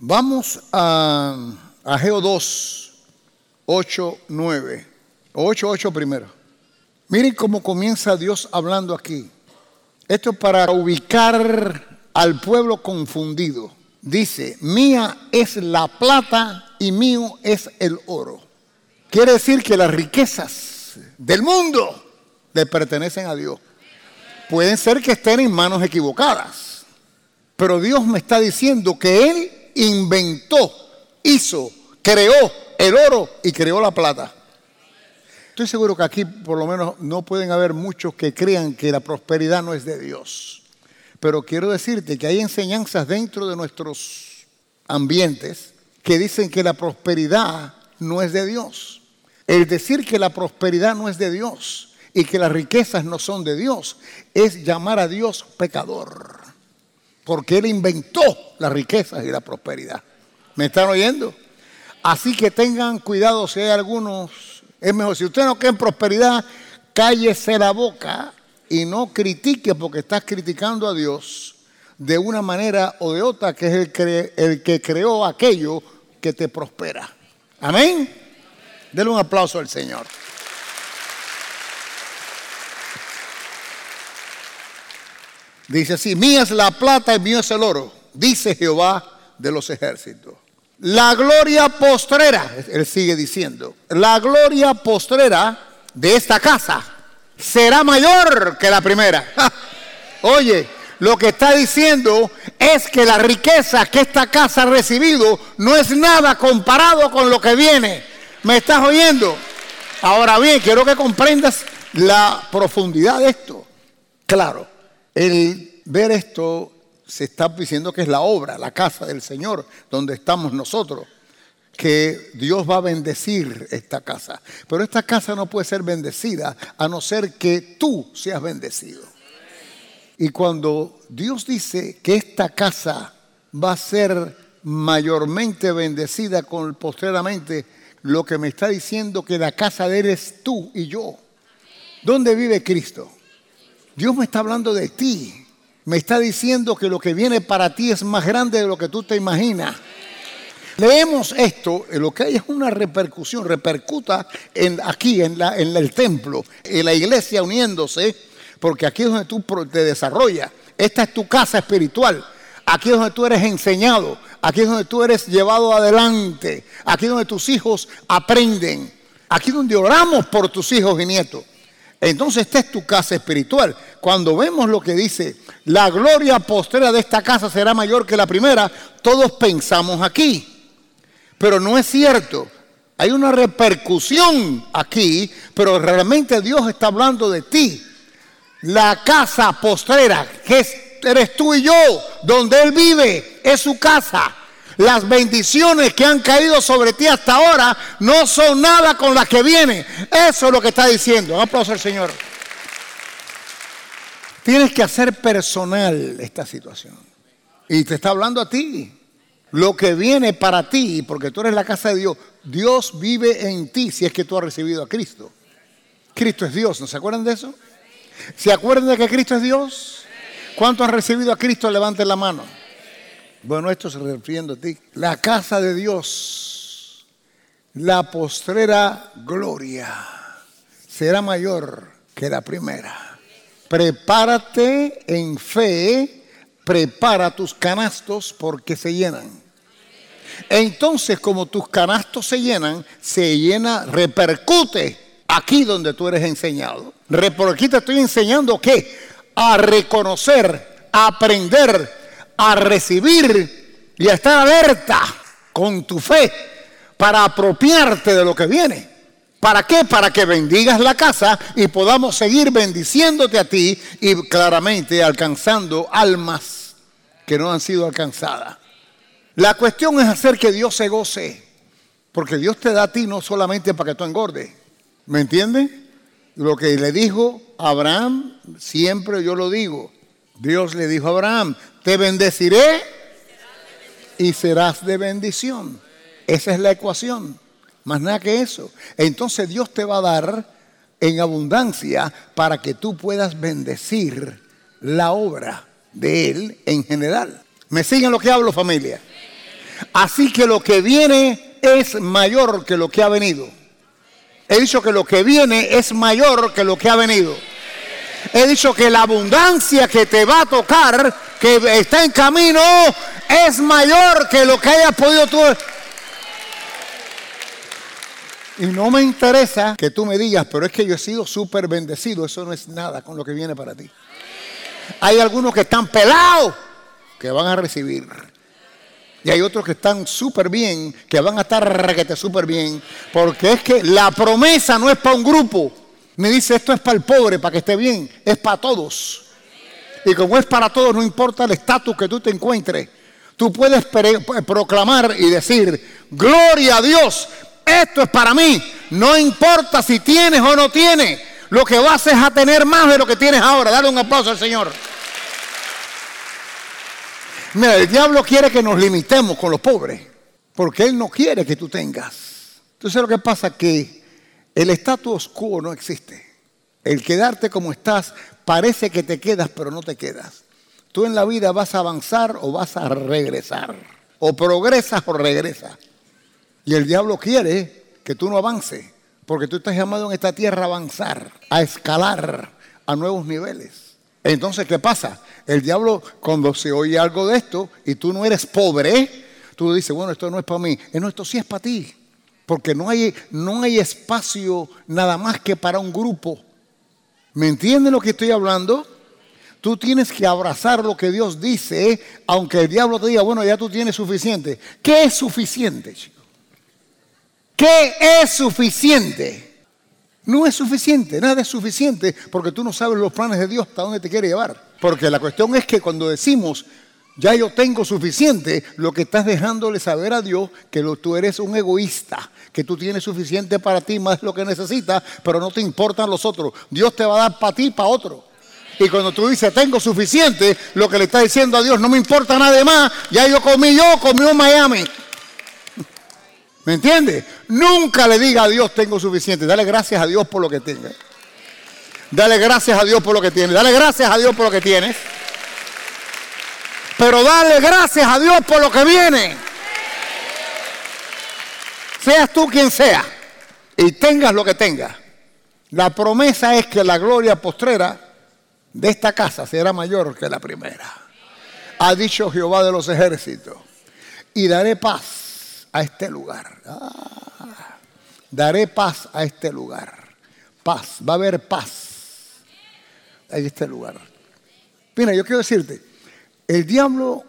Vamos a Ageo 2, 8, 9. 8, 8 primero. Miren cómo comienza Dios hablando aquí. Esto es para ubicar al pueblo confundido. Dice, mía es la plata y mío es el oro. Quiere decir que las riquezas del mundo le pertenecen a Dios. Pueden ser que estén en manos equivocadas. Pero Dios me está diciendo que Él inventó, hizo, creó el oro y creó la plata. Estoy seguro que aquí por lo menos no pueden haber muchos que crean que la prosperidad no es de Dios. Pero quiero decirte que hay enseñanzas dentro de nuestros ambientes que dicen que la prosperidad no es de Dios. El decir que la prosperidad no es de Dios y que las riquezas no son de Dios es llamar a Dios pecador porque Él inventó las riquezas y la prosperidad. ¿Me están oyendo? Así que tengan cuidado si hay algunos. Es mejor, si usted no cree en prosperidad, cállese la boca y no critique porque estás criticando a Dios de una manera o de otra, que es el, que creó aquello que te prospera. Amén. Denle un aplauso al Señor. Dice así, mía es la plata y mío es el oro, dice Jehová de los ejércitos. La gloria postrera, él sigue diciendo, la gloria postrera de esta casa será mayor que la primera. Oye, lo que está diciendo es que la riqueza que esta casa ha recibido no es nada comparado con lo que viene. ¿Me estás oyendo? Ahora bien, quiero que comprendas la profundidad de esto. Claro, el ver esto se está diciendo que es la obra, la casa del Señor, donde estamos nosotros, que Dios va a bendecir esta casa. Pero esta casa no puede ser bendecida a no ser que tú seas bendecido. Y cuando Dios dice que esta casa va a ser mayormente bendecida con posteramente, lo que me está diciendo que la casa de él eres tú y yo. ¿Dónde vive Cristo? Dios me está hablando de ti. Me está diciendo que lo que viene para ti es más grande de lo que tú te imaginas. Leemos esto, lo que hay es una repercusión, repercuta aquí en, en el templo, en la iglesia uniéndose, porque aquí es donde tú te desarrollas. Esta es tu casa espiritual. Aquí es donde tú eres enseñado. Aquí es donde tú eres llevado adelante. Aquí es donde tus hijos aprenden. Aquí es donde oramos por tus hijos y nietos. Entonces esta es tu casa espiritual. Cuando vemos lo que dice, la gloria postrera de esta casa será mayor que la primera, todos pensamos aquí. Pero no es cierto. Hay una repercusión aquí, pero realmente Dios está hablando de ti. La casa postrera, que eres tú y yo, donde Él vive, es su casa. Las bendiciones que han caído sobre ti hasta ahora no son nada con las que vienen. Eso es lo que está diciendo. Un aplauso al Señor. Tienes que hacer personal esta situación. Y te está hablando a ti. Lo que viene para ti, porque tú eres la casa de Dios, Dios vive en ti si es que tú has recibido a Cristo. Cristo es Dios, ¿no se acuerdan de eso? ¿Se acuerdan de que Cristo es Dios? ¿Cuántos han recibido a Cristo? Levanten la mano. Bueno, esto se refiriendo a ti. La casa de Dios, la postrera gloria, será mayor que la primera. Prepárate en fe, prepara tus canastos porque se llenan. Entonces, como tus canastos se llenan, se llena, repercute aquí donde tú eres enseñado. Aquí te estoy enseñando qué? A reconocer, a aprender, a recibir y a estar alerta con tu fe para apropiarte de lo que viene. ¿Para qué? Para que bendigas la casa y podamos seguir bendiciéndote a ti y claramente alcanzando almas que no han sido alcanzadas. La cuestión es hacer que Dios se goce, porque Dios te da a ti no solamente para que tú engordes. ¿Me entiendes? Lo que le dijo Abraham, siempre yo lo digo. Dios le dijo a Abraham, te bendeciré y serás de bendición. Esa es la ecuación. Más nada que eso. Entonces Dios te va a dar en abundancia para que tú puedas bendecir la obra de Él en general. ¿Me siguen lo que hablo familia? Así que lo que viene es mayor que lo que ha venido. He dicho que lo que viene es mayor que lo que ha venido. He dicho que la abundancia que te va a tocar, que está en camino, es mayor que lo que hayas podido tú. Y no me interesa que tú me digas, pero es que yo he sido súper bendecido. Eso no es nada con lo que viene para ti. Hay algunos que están pelados que van a recibir. Y hay otros que están súper bien, que van a estar requete súper bien. Porque es que la promesa no es para un grupo. Me dice, esto es para el pobre, para que esté bien. Es para todos. Y como es para todos, no importa el estatus que tú te encuentres. Tú puedes proclamar y decir, gloria a Dios, esto es para mí. No importa si tienes o no tienes. Lo que vas es a tener más de lo que tienes ahora. Dale un aplauso al Señor. Mira, el diablo quiere que nos limitemos con los pobres, porque él no quiere que tú tengas. Entonces lo que pasa es que el estatus quo no existe. El quedarte como estás parece que te quedas, pero no te quedas. Tú en la vida vas a avanzar o vas a regresar. O progresas o regresas. Y el diablo quiere que tú no avances, porque tú estás llamado en esta tierra a avanzar, a escalar a nuevos niveles. Entonces, ¿qué pasa? El diablo, cuando se oye algo de esto y tú no eres pobre, tú dices, bueno, esto no es para mí. No, esto sí es para ti. Porque no hay, no hay espacio nada más que para un grupo. ¿Me entienden lo que estoy hablando? Tú tienes que abrazar lo que Dios dice, aunque el diablo te diga, bueno, ya tú tienes suficiente. ¿Qué es suficiente, chicos? ¿Qué es suficiente? No es suficiente, nada es suficiente porque tú no sabes los planes de Dios hasta dónde te quiere llevar. Porque la cuestión es que cuando decimos, ya yo tengo suficiente, lo que estás dejándole saber a Dios que tú eres un egoísta, que tú tienes suficiente para ti más lo que necesitas, pero no te importan los otros. Dios te va a dar para ti para otro. Y cuando tú dices, tengo suficiente, lo que le estás diciendo a Dios, no me importa nada más, ya yo comí yo, comí en Miami. ¿Me entiendes? Nunca le diga a Dios tengo suficiente. Dale gracias a Dios por lo que tenga. Dale gracias a Dios por lo que tienes. Dale gracias a Dios por lo que tienes. Pero dale gracias a Dios por lo que viene. Seas tú quien sea y tengas lo que tengas. La promesa es que la gloria postrera de esta casa será mayor que la primera. Ha dicho Jehová de los ejércitos. Y daré paz a este lugar. Ah, daré paz a este lugar. Paz, va a haber paz en este lugar. Mira, yo quiero decirte, el diablo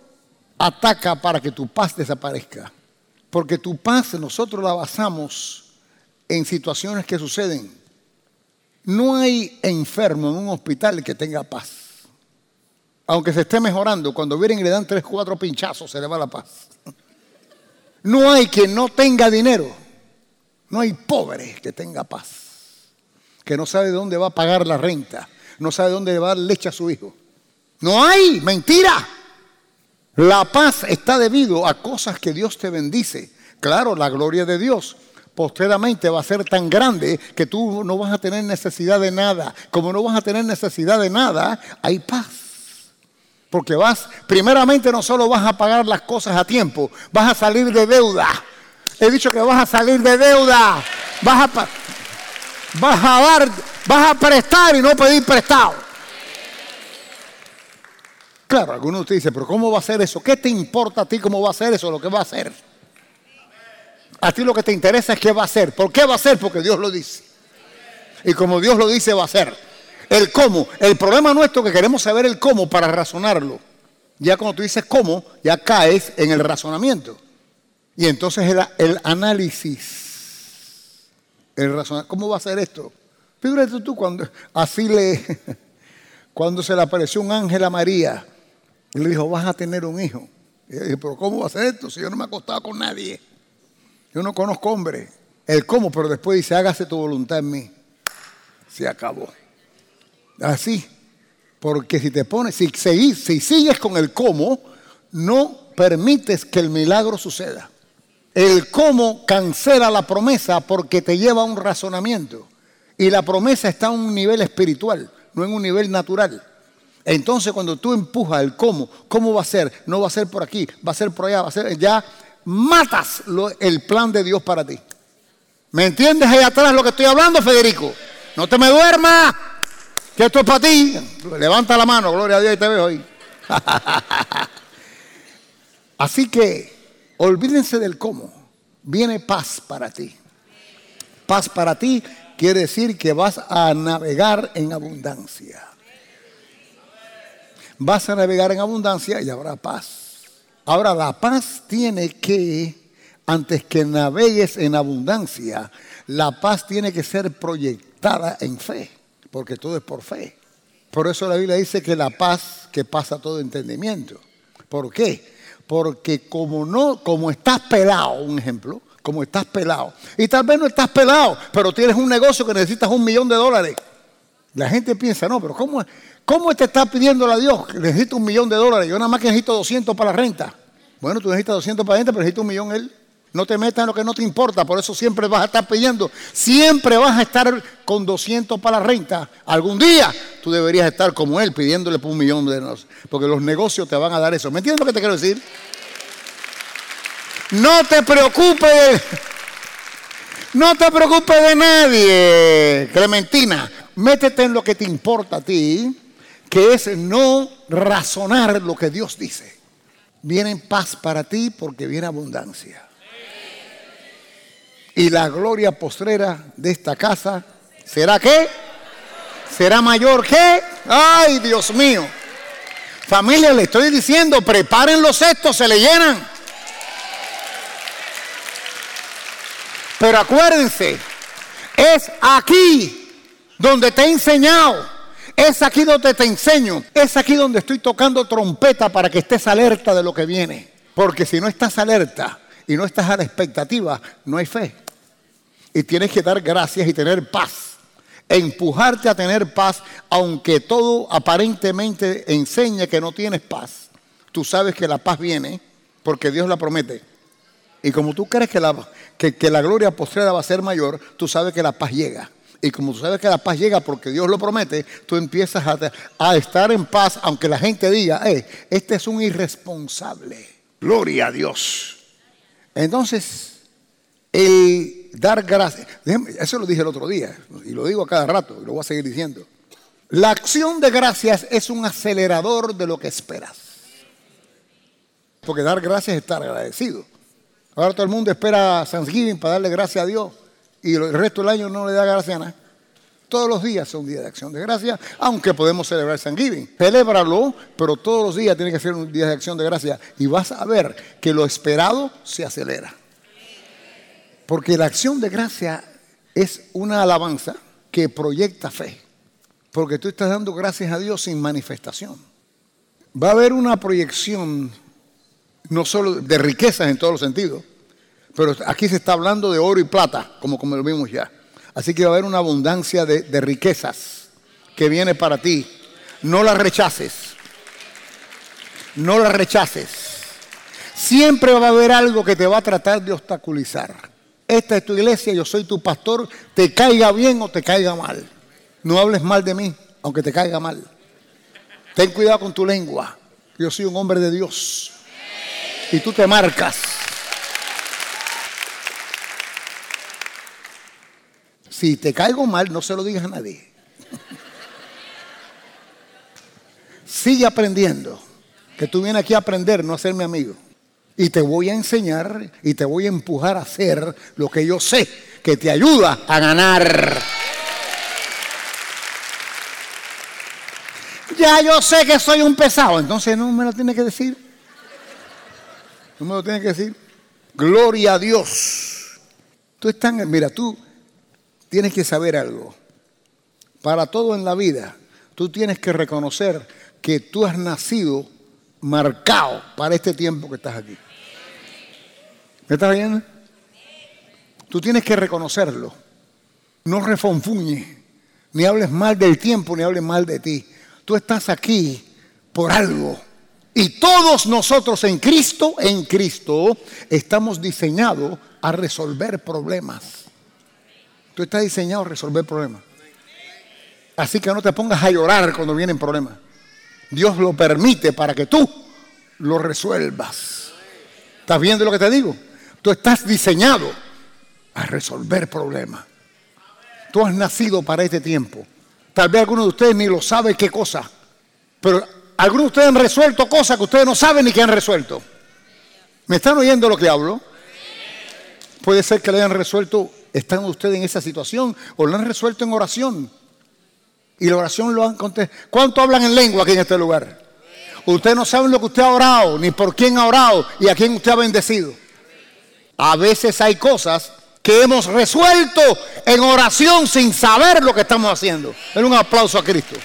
ataca para que tu paz desaparezca. Porque tu paz nosotros la basamos en situaciones que suceden. No hay enfermo en un hospital que tenga paz. Aunque se esté mejorando, cuando vienen y le dan tres, cuatro pinchazos, se le va la paz. No hay quien no tenga dinero. No hay pobre que tenga paz. Que no sabe de dónde va a pagar la renta. No sabe dónde va a dar leche a su hijo. No hay, mentira. La paz está debido a cosas que Dios te bendice. Claro, la gloria de Dios posteramente va a ser tan grande que tú no vas a tener necesidad de nada. Como no vas a tener necesidad de nada, hay paz. Porque vas, primeramente no solo vas a pagar las cosas a tiempo, vas a salir de deuda. He dicho que vas a salir de deuda. Vas a, vas a dar, vas a prestar y no pedir prestado. Claro, algunos te dicen, pero ¿cómo va a ser eso? ¿Qué te importa a ti cómo va a ser eso, lo que va a hacer? A ti lo que te interesa es qué va a hacer. ¿Por qué va a ser? Porque Dios lo dice. Y como Dios lo dice, va a ser el cómo. El problema nuestro es que queremos saber el cómo para razonarlo. Ya cuando tú dices cómo, ya caes en el razonamiento. Y entonces el, el análisis. El razonar, ¿Cómo va a ser esto? Fíjate tú cuando así le, cuando se le apareció un ángel a María y le dijo, vas a tener un hijo. Y dijo, pero ¿cómo va a ser esto si yo no me he acostado con nadie? Yo no conozco hombre. El cómo, pero después dice, hágase tu voluntad en mí. Se acabó. Así. Porque si te pones, si, si sigues con el cómo, no permites que el milagro suceda. El cómo cancela la promesa porque te lleva a un razonamiento. Y la promesa está a un nivel espiritual, no en un nivel natural. Entonces cuando tú empujas el cómo, ¿cómo va a ser? No va a ser por aquí, va a ser por allá, va a ser ya matas el plan de Dios para ti. ¿Me entiendes ahí atrás lo que estoy hablando, Federico? No te me duermas, que esto es para ti. Levanta la mano, gloria a Dios, y te veo hoy. Así que olvídense del cómo. Viene paz para ti. Paz para ti quiere decir que vas a navegar en abundancia. Vas a navegar en abundancia y habrá paz. Ahora la paz tiene que, antes que navegues en abundancia, la paz tiene que ser proyectada en fe, porque todo es por fe. Por eso la Biblia dice que la paz que pasa todo entendimiento. ¿Por qué? Porque como no, como estás pelado, un ejemplo, como estás pelado, y tal vez no estás pelado, pero tienes un negocio que necesitas un millón de dólares. La gente piensa, no, pero ¿cómo, cómo te está pidiendo a Dios necesito un millón de dólares? Yo nada más que necesito 200 para la renta. Bueno, tú necesitas 200 para la renta, pero necesitas un millón él. No te metas en lo que no te importa, por eso siempre vas a estar pidiendo. Siempre vas a estar con 200 para la renta. Algún día tú deberías estar como él pidiéndole por un millón de dólares. Porque los negocios te van a dar eso. ¿Me entiendes lo que te quiero decir? No te preocupes. No te preocupes de nadie, Clementina. Métete en lo que te importa a ti, que es no razonar lo que Dios dice. Viene paz para ti porque viene abundancia. Y la gloria postrera de esta casa será qué? Será mayor que, ay Dios mío. Familia, le estoy diciendo, preparen los cestos, se le llenan. Pero acuérdense, es aquí donde te he enseñado. Es aquí donde te enseño. Es aquí donde estoy tocando trompeta para que estés alerta de lo que viene. Porque si no estás alerta y no estás a la expectativa, no hay fe. Y tienes que dar gracias y tener paz. empujarte a tener paz, aunque todo aparentemente enseñe que no tienes paz. Tú sabes que la paz viene porque Dios la promete. Y como tú crees que la, que, la gloria postrera va a ser mayor, tú sabes que la paz llega. Y como tú sabes que la paz llega porque Dios lo promete, tú empiezas a, a, estar en paz, aunque la gente diga, hey, este es un irresponsable. Gloria a Dios. Entonces, el dar gracias. Eso lo dije el otro día y lo digo a cada rato y lo voy a seguir diciendo. La acción de gracias es un acelerador de lo que esperas. Porque dar gracias es estar agradecido. Ahora todo el mundo espera Thanksgiving para darle gracias a Dios y el resto del año no le da gracias a nada. Todos los días son días de acción de gracias, aunque podemos celebrar Thanksgiving. Celébralo, pero todos los días tiene que ser un día de acción de gracias y vas a ver que lo esperado se acelera. Porque la acción de gracia es una alabanza que proyecta fe. Porque tú estás dando gracias a Dios sin manifestación. Va a haber una proyección no solo de riquezas en todos los sentidos, pero aquí se está hablando de oro y plata, como, como lo vimos ya. Así que va a haber una abundancia de, de riquezas que viene para ti. No la rechaces. No la rechaces. Siempre va a haber algo que te va a tratar de obstaculizar esta es tu iglesia, yo soy tu pastor, te caiga bien o te caiga mal. No hables mal de mí, aunque te caiga mal. Ten cuidado con tu lengua. Yo soy un hombre de Dios. Y tú te marcas. Si te caigo mal, no se lo digas a nadie. Sigue aprendiendo. Que tú vienes aquí a aprender, no a ser mi amigo. Y te voy a enseñar y te voy a empujar a hacer lo que yo sé que te ayuda a ganar. Ya yo sé que soy un pesado, entonces no me lo tiene que decir. No me lo tiene que decir. Gloria a Dios. Tú estás, mira, tú tienes que saber algo. Para todo en la vida, tú tienes que reconocer que tú has nacido marcado para este tiempo que estás aquí. ¿Me estás viendo? Tú tienes que reconocerlo. No refonfuñes, ni hables mal del tiempo, ni hables mal de ti. Tú estás aquí por algo. Y todos nosotros en Cristo, en Cristo, estamos diseñados a resolver problemas. Tú estás diseñado a resolver problemas. Así que no te pongas a llorar cuando vienen problemas. Dios lo permite para que tú lo resuelvas ¿Estás viendo lo que te digo? Tú estás diseñado a resolver problemas. Tú has nacido para este tiempo. Tal vez algunos de ustedes ni lo saben qué cosa, pero algunos de ustedes han resuelto cosas que ustedes no saben ni que han resuelto. ¿Me están oyendo lo que hablo? Puede ser que le hayan resuelto, están ustedes en esa situación, o lo han resuelto en oración. Y la oración lo han contestado. ¿Cuánto hablan en lengua aquí en este lugar? Ustedes no saben lo que usted ha orado, ni por quién ha orado y a quién usted ha bendecido. A veces hay cosas que hemos resuelto en oración sin saber lo que estamos haciendo. Den un aplauso a Cristo.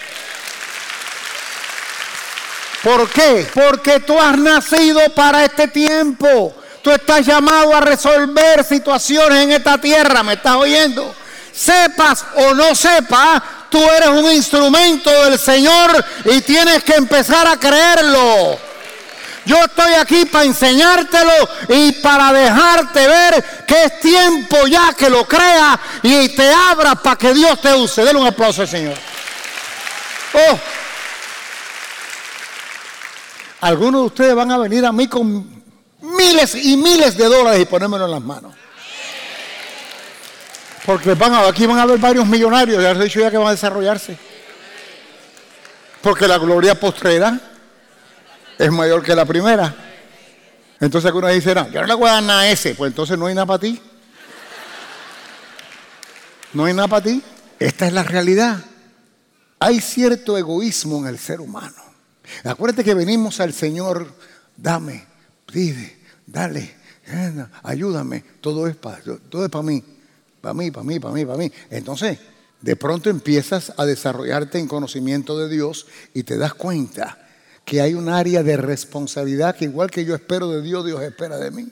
¿Por qué? Porque tú has nacido para este tiempo. Tú estás llamado a resolver situaciones en esta tierra. ¿Me estás oyendo? Sepas o no sepas, tú eres un instrumento del Señor y tienes que empezar a creerlo. Yo estoy aquí para enseñártelo y para dejarte ver que es tiempo ya que lo creas y te abras para que Dios te use. Denle un aplauso al Señor. Oh. Algunos de ustedes van a venir a mí con miles y miles de dólares y ponérmelo en las manos. Porque van aquí van a haber varios millonarios, ya les he dicho ya que van a desarrollarse. Porque la gloria postrera es mayor que la primera. Entonces algunos dicen, no, yo no le voy a dar nada a ese, pues entonces no hay nada para ti. No hay nada para ti. Esta es la realidad. Hay cierto egoísmo en el ser humano. Acuérdate que venimos al Señor, dame, pide, dale, ayúdame, todo es para, todo es para mí, para mí, para mí, para mí, para mí. Entonces, de pronto empiezas a desarrollarte en conocimiento de Dios y te das cuenta que hay un área de responsabilidad que igual que yo espero de Dios, Dios espera de mí.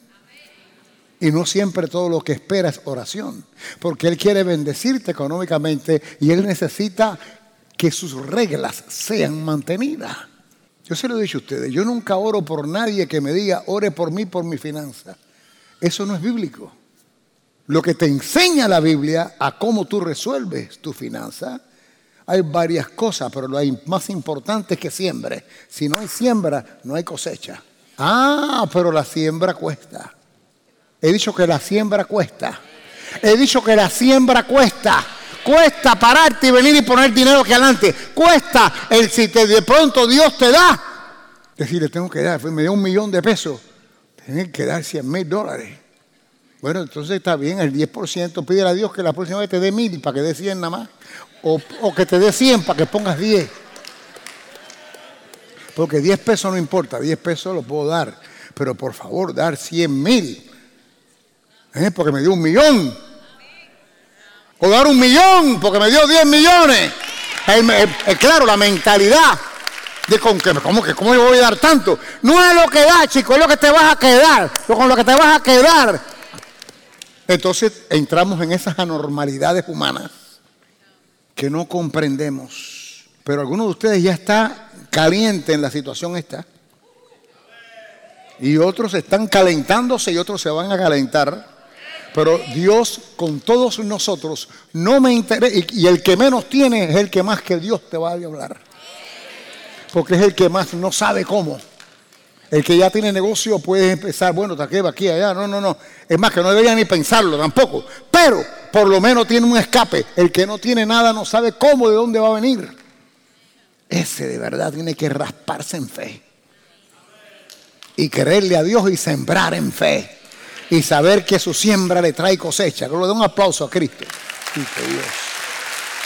Y no siempre todo lo que espera es oración, porque Él quiere bendecirte económicamente y Él necesita que sus reglas sean mantenidas. Yo se lo he dicho a ustedes, yo nunca oro por nadie que me diga, ore por mí, por mi finanza. Eso no es bíblico. Lo que te enseña la Biblia a cómo tú resuelves tu finanza hay varias cosas, pero lo más importante es que siembre. Si no hay siembra, no hay cosecha. Ah, pero la siembra cuesta. He dicho que la siembra cuesta. He dicho que la siembra cuesta. Cuesta pararte y venir y poner dinero aquí adelante. Cuesta el si te, de pronto Dios te da. Decirle, tengo que dar, me dio un millón de pesos. Tienes que dar 100 mil dólares. Bueno, entonces está bien, el 10%. Pídele a Dios que la próxima vez te dé mil para que dé 100 nada más. O, que te dé 100 para que pongas 10. Porque 10 pesos no importa, 10 pesos lo puedo dar. Pero por favor, dar 100 mil. ¿Eh? Porque me dio un millón. O dar un millón porque me dio 10 millones. Es claro, la mentalidad de con que, ¿cómo que cómo yo voy a dar tanto? No es lo que da, chico, es lo que te vas a quedar. Con lo que te vas a quedar. Entonces entramos en esas anormalidades humanas que no comprendemos. Pero algunos de ustedes ya está caliente en la situación esta. Y otros están calentándose y otros se van a calentar. Pero Dios con todos nosotros no me interesa. Y el que menos tiene es el que más que Dios te va a hablar. Porque es el que más no sabe cómo. El que ya tiene negocio puede empezar, bueno, te va aquí, allá. No, no, no. Es más, que no debería ni pensarlo tampoco. Pero por lo menos tiene un escape. El que no tiene nada no sabe cómo, de dónde va a venir. Ese de verdad tiene que rasparse en fe. Y creerle a Dios y sembrar en fe. Y saber que su siembra le trae cosecha. Que le dé un aplauso a Cristo.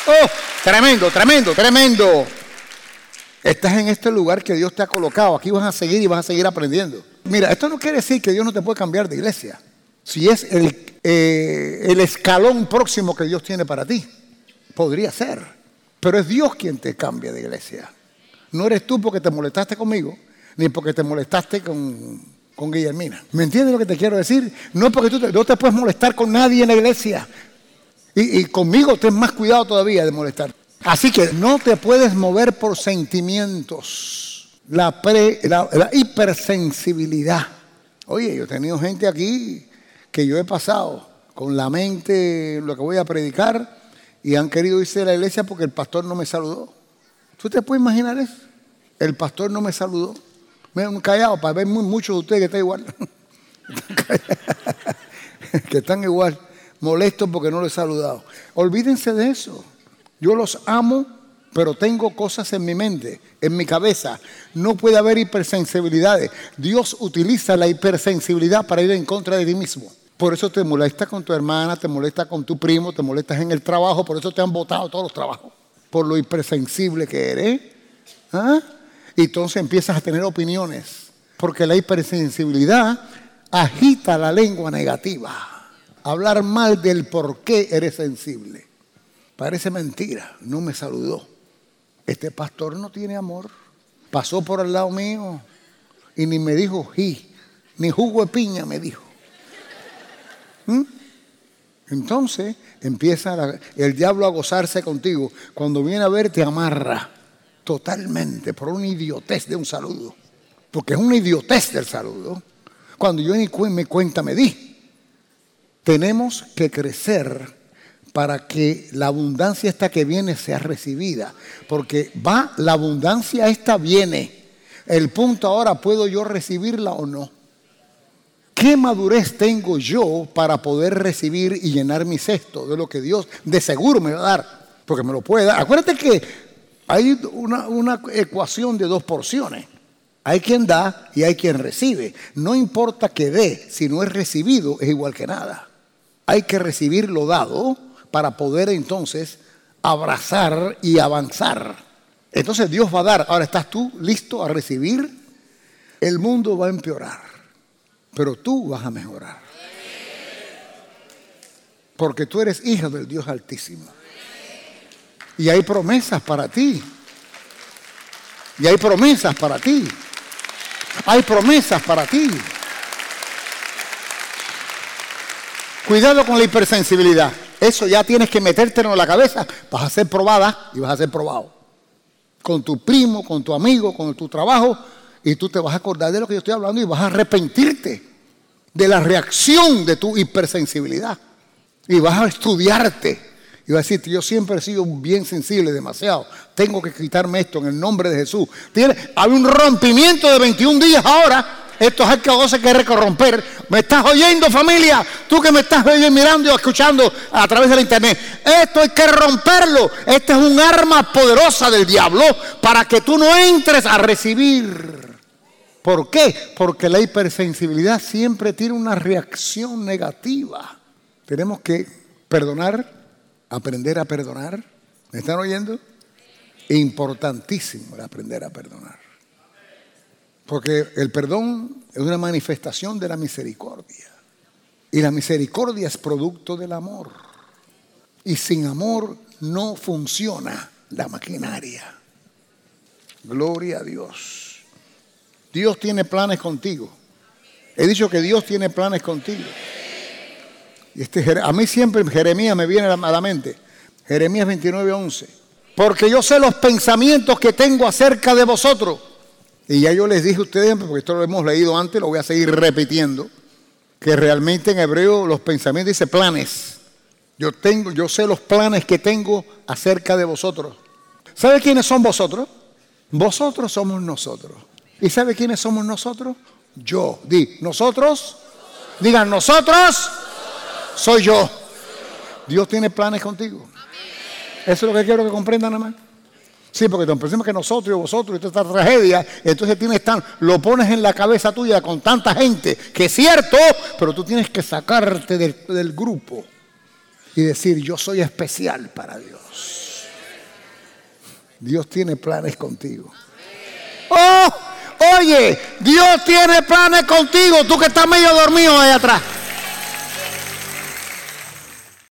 Oh, tremendo, tremendo, tremendo. Estás en este lugar que Dios te ha colocado. Aquí vas a seguir y vas a seguir aprendiendo. Mira, esto no quiere decir que Dios no te puede cambiar de iglesia. Si es el, eh, el escalón próximo que Dios tiene para ti, podría ser. Pero es Dios quien te cambia de iglesia. No eres tú porque te molestaste conmigo, ni porque te molestaste con, con Guillermina. ¿Me entiendes lo que te quiero decir? No es porque tú no te puedes molestar con nadie en la iglesia. Y, conmigo ten más cuidado todavía de molestar. Así que no te puedes mover por sentimientos. La, la, hipersensibilidad. Oye, yo he tenido gente aquí que yo he pasado con la mente lo que voy a predicar y han querido irse de la iglesia porque el pastor no me saludó. ¿Tú te puedes imaginar eso? El pastor no me saludó. Me han callado para ver muchos de ustedes que está igual. que están igual, molestos porque no les he saludado. Olvídense de eso. Yo los amo, pero tengo cosas en mi mente, en mi cabeza. No puede haber hipersensibilidades. Dios utiliza la hipersensibilidad para ir en contra de ti mismo. Por eso te molesta con tu hermana, te molesta con tu primo, te molestas en el trabajo, por eso te han votado todos los trabajos. Por lo hipersensible que eres. ¿Ah? Y entonces empiezas a tener opiniones. Porque la hipersensibilidad agita la lengua negativa. Hablar mal del por qué eres sensible. Parece mentira, no me saludó. Este pastor no tiene amor. Pasó por el lado mío y ni me dijo ji, ni jugo de piña me dijo. ¿Mm? Entonces empieza el diablo a gozarse contigo. Cuando viene a ver, te amarra totalmente por una idiotez de un saludo. Porque es una idiotez del saludo. Cuando yo ni me cuenta me di. Tenemos que crecer para que la abundancia esta que viene sea recibida. Porque va, la abundancia esta viene. El punto ahora, ¿puedo yo recibirla o no? ¿Qué madurez tengo yo para poder recibir y llenar mi cesto de lo que Dios de seguro me va a dar? Porque me lo puede dar. Acuérdate que hay una, una ecuación de dos porciones. Hay quien da y hay quien recibe. No importa que dé, si no es recibido, es igual que nada. Hay que recibir lo dado para poder entonces abrazar y avanzar. Entonces Dios va a dar. Ahora, ¿estás tú listo a recibir? El mundo va a empeorar pero tú vas a mejorar. Porque tú eres hija del Dios Altísimo. Y hay promesas para ti. Y hay promesas para ti. Hay promesas para ti. Cuidado con la hipersensibilidad. Eso ya tienes que metértelo en la cabeza. Vas a ser probada y vas a ser probado. Con tu primo, con tu amigo, con tu trabajo y tú te vas a acordar de lo que yo estoy hablando y vas a arrepentirte de la reacción de tu hipersensibilidad. Y vas a estudiarte. Y a decirte, yo siempre he sido bien sensible, demasiado. Tengo que quitarme esto en el nombre de Jesús. hay un rompimiento de 21 días ahora. Esto es algo que se quiere corromper. ¿Me estás oyendo, familia? Tú que me estás mirando y escuchando a través de la internet. Esto hay que romperlo. Este es un arma poderosa del diablo para que tú no entres a recibir. ¿Por qué? Porque la hipersensibilidad siempre tiene una reacción negativa. Tenemos que perdonar, aprender a perdonar. ¿Me están oyendo? Importantísimo el aprender a perdonar. Porque el perdón es una manifestación de la misericordia. Y la misericordia es producto del amor. Y sin amor no funciona la maquinaria. Gloria a Dios. Dios tiene planes contigo. He dicho que Dios tiene planes contigo. Este, a mí siempre Jeremías me viene a la mente. Jeremías 29, 11. Porque yo sé los pensamientos que tengo acerca de vosotros y ya yo les dije a ustedes, porque esto lo hemos leído antes, lo voy a seguir repitiendo, que realmente en hebreo los pensamientos dice planes. Yo tengo, yo sé los planes que tengo acerca de vosotros. ¿Sabe quiénes son vosotros? Vosotros somos nosotros. ¿Y sabe quiénes somos nosotros? Yo. Di, nosotros. Digan, nosotros. Soy yo. Dios tiene planes contigo. Eso es lo que quiero que comprendan más. Sí, porque te pensamos que nosotros y vosotros, y toda esta tragedia, entonces tienes tan, lo pones en la cabeza tuya con tanta gente, que es cierto, pero tú tienes que sacarte del, del grupo y decir, yo soy especial para Dios. Dios tiene planes contigo. Oh, oye, Dios tiene planes contigo, tú que estás medio dormido ahí atrás.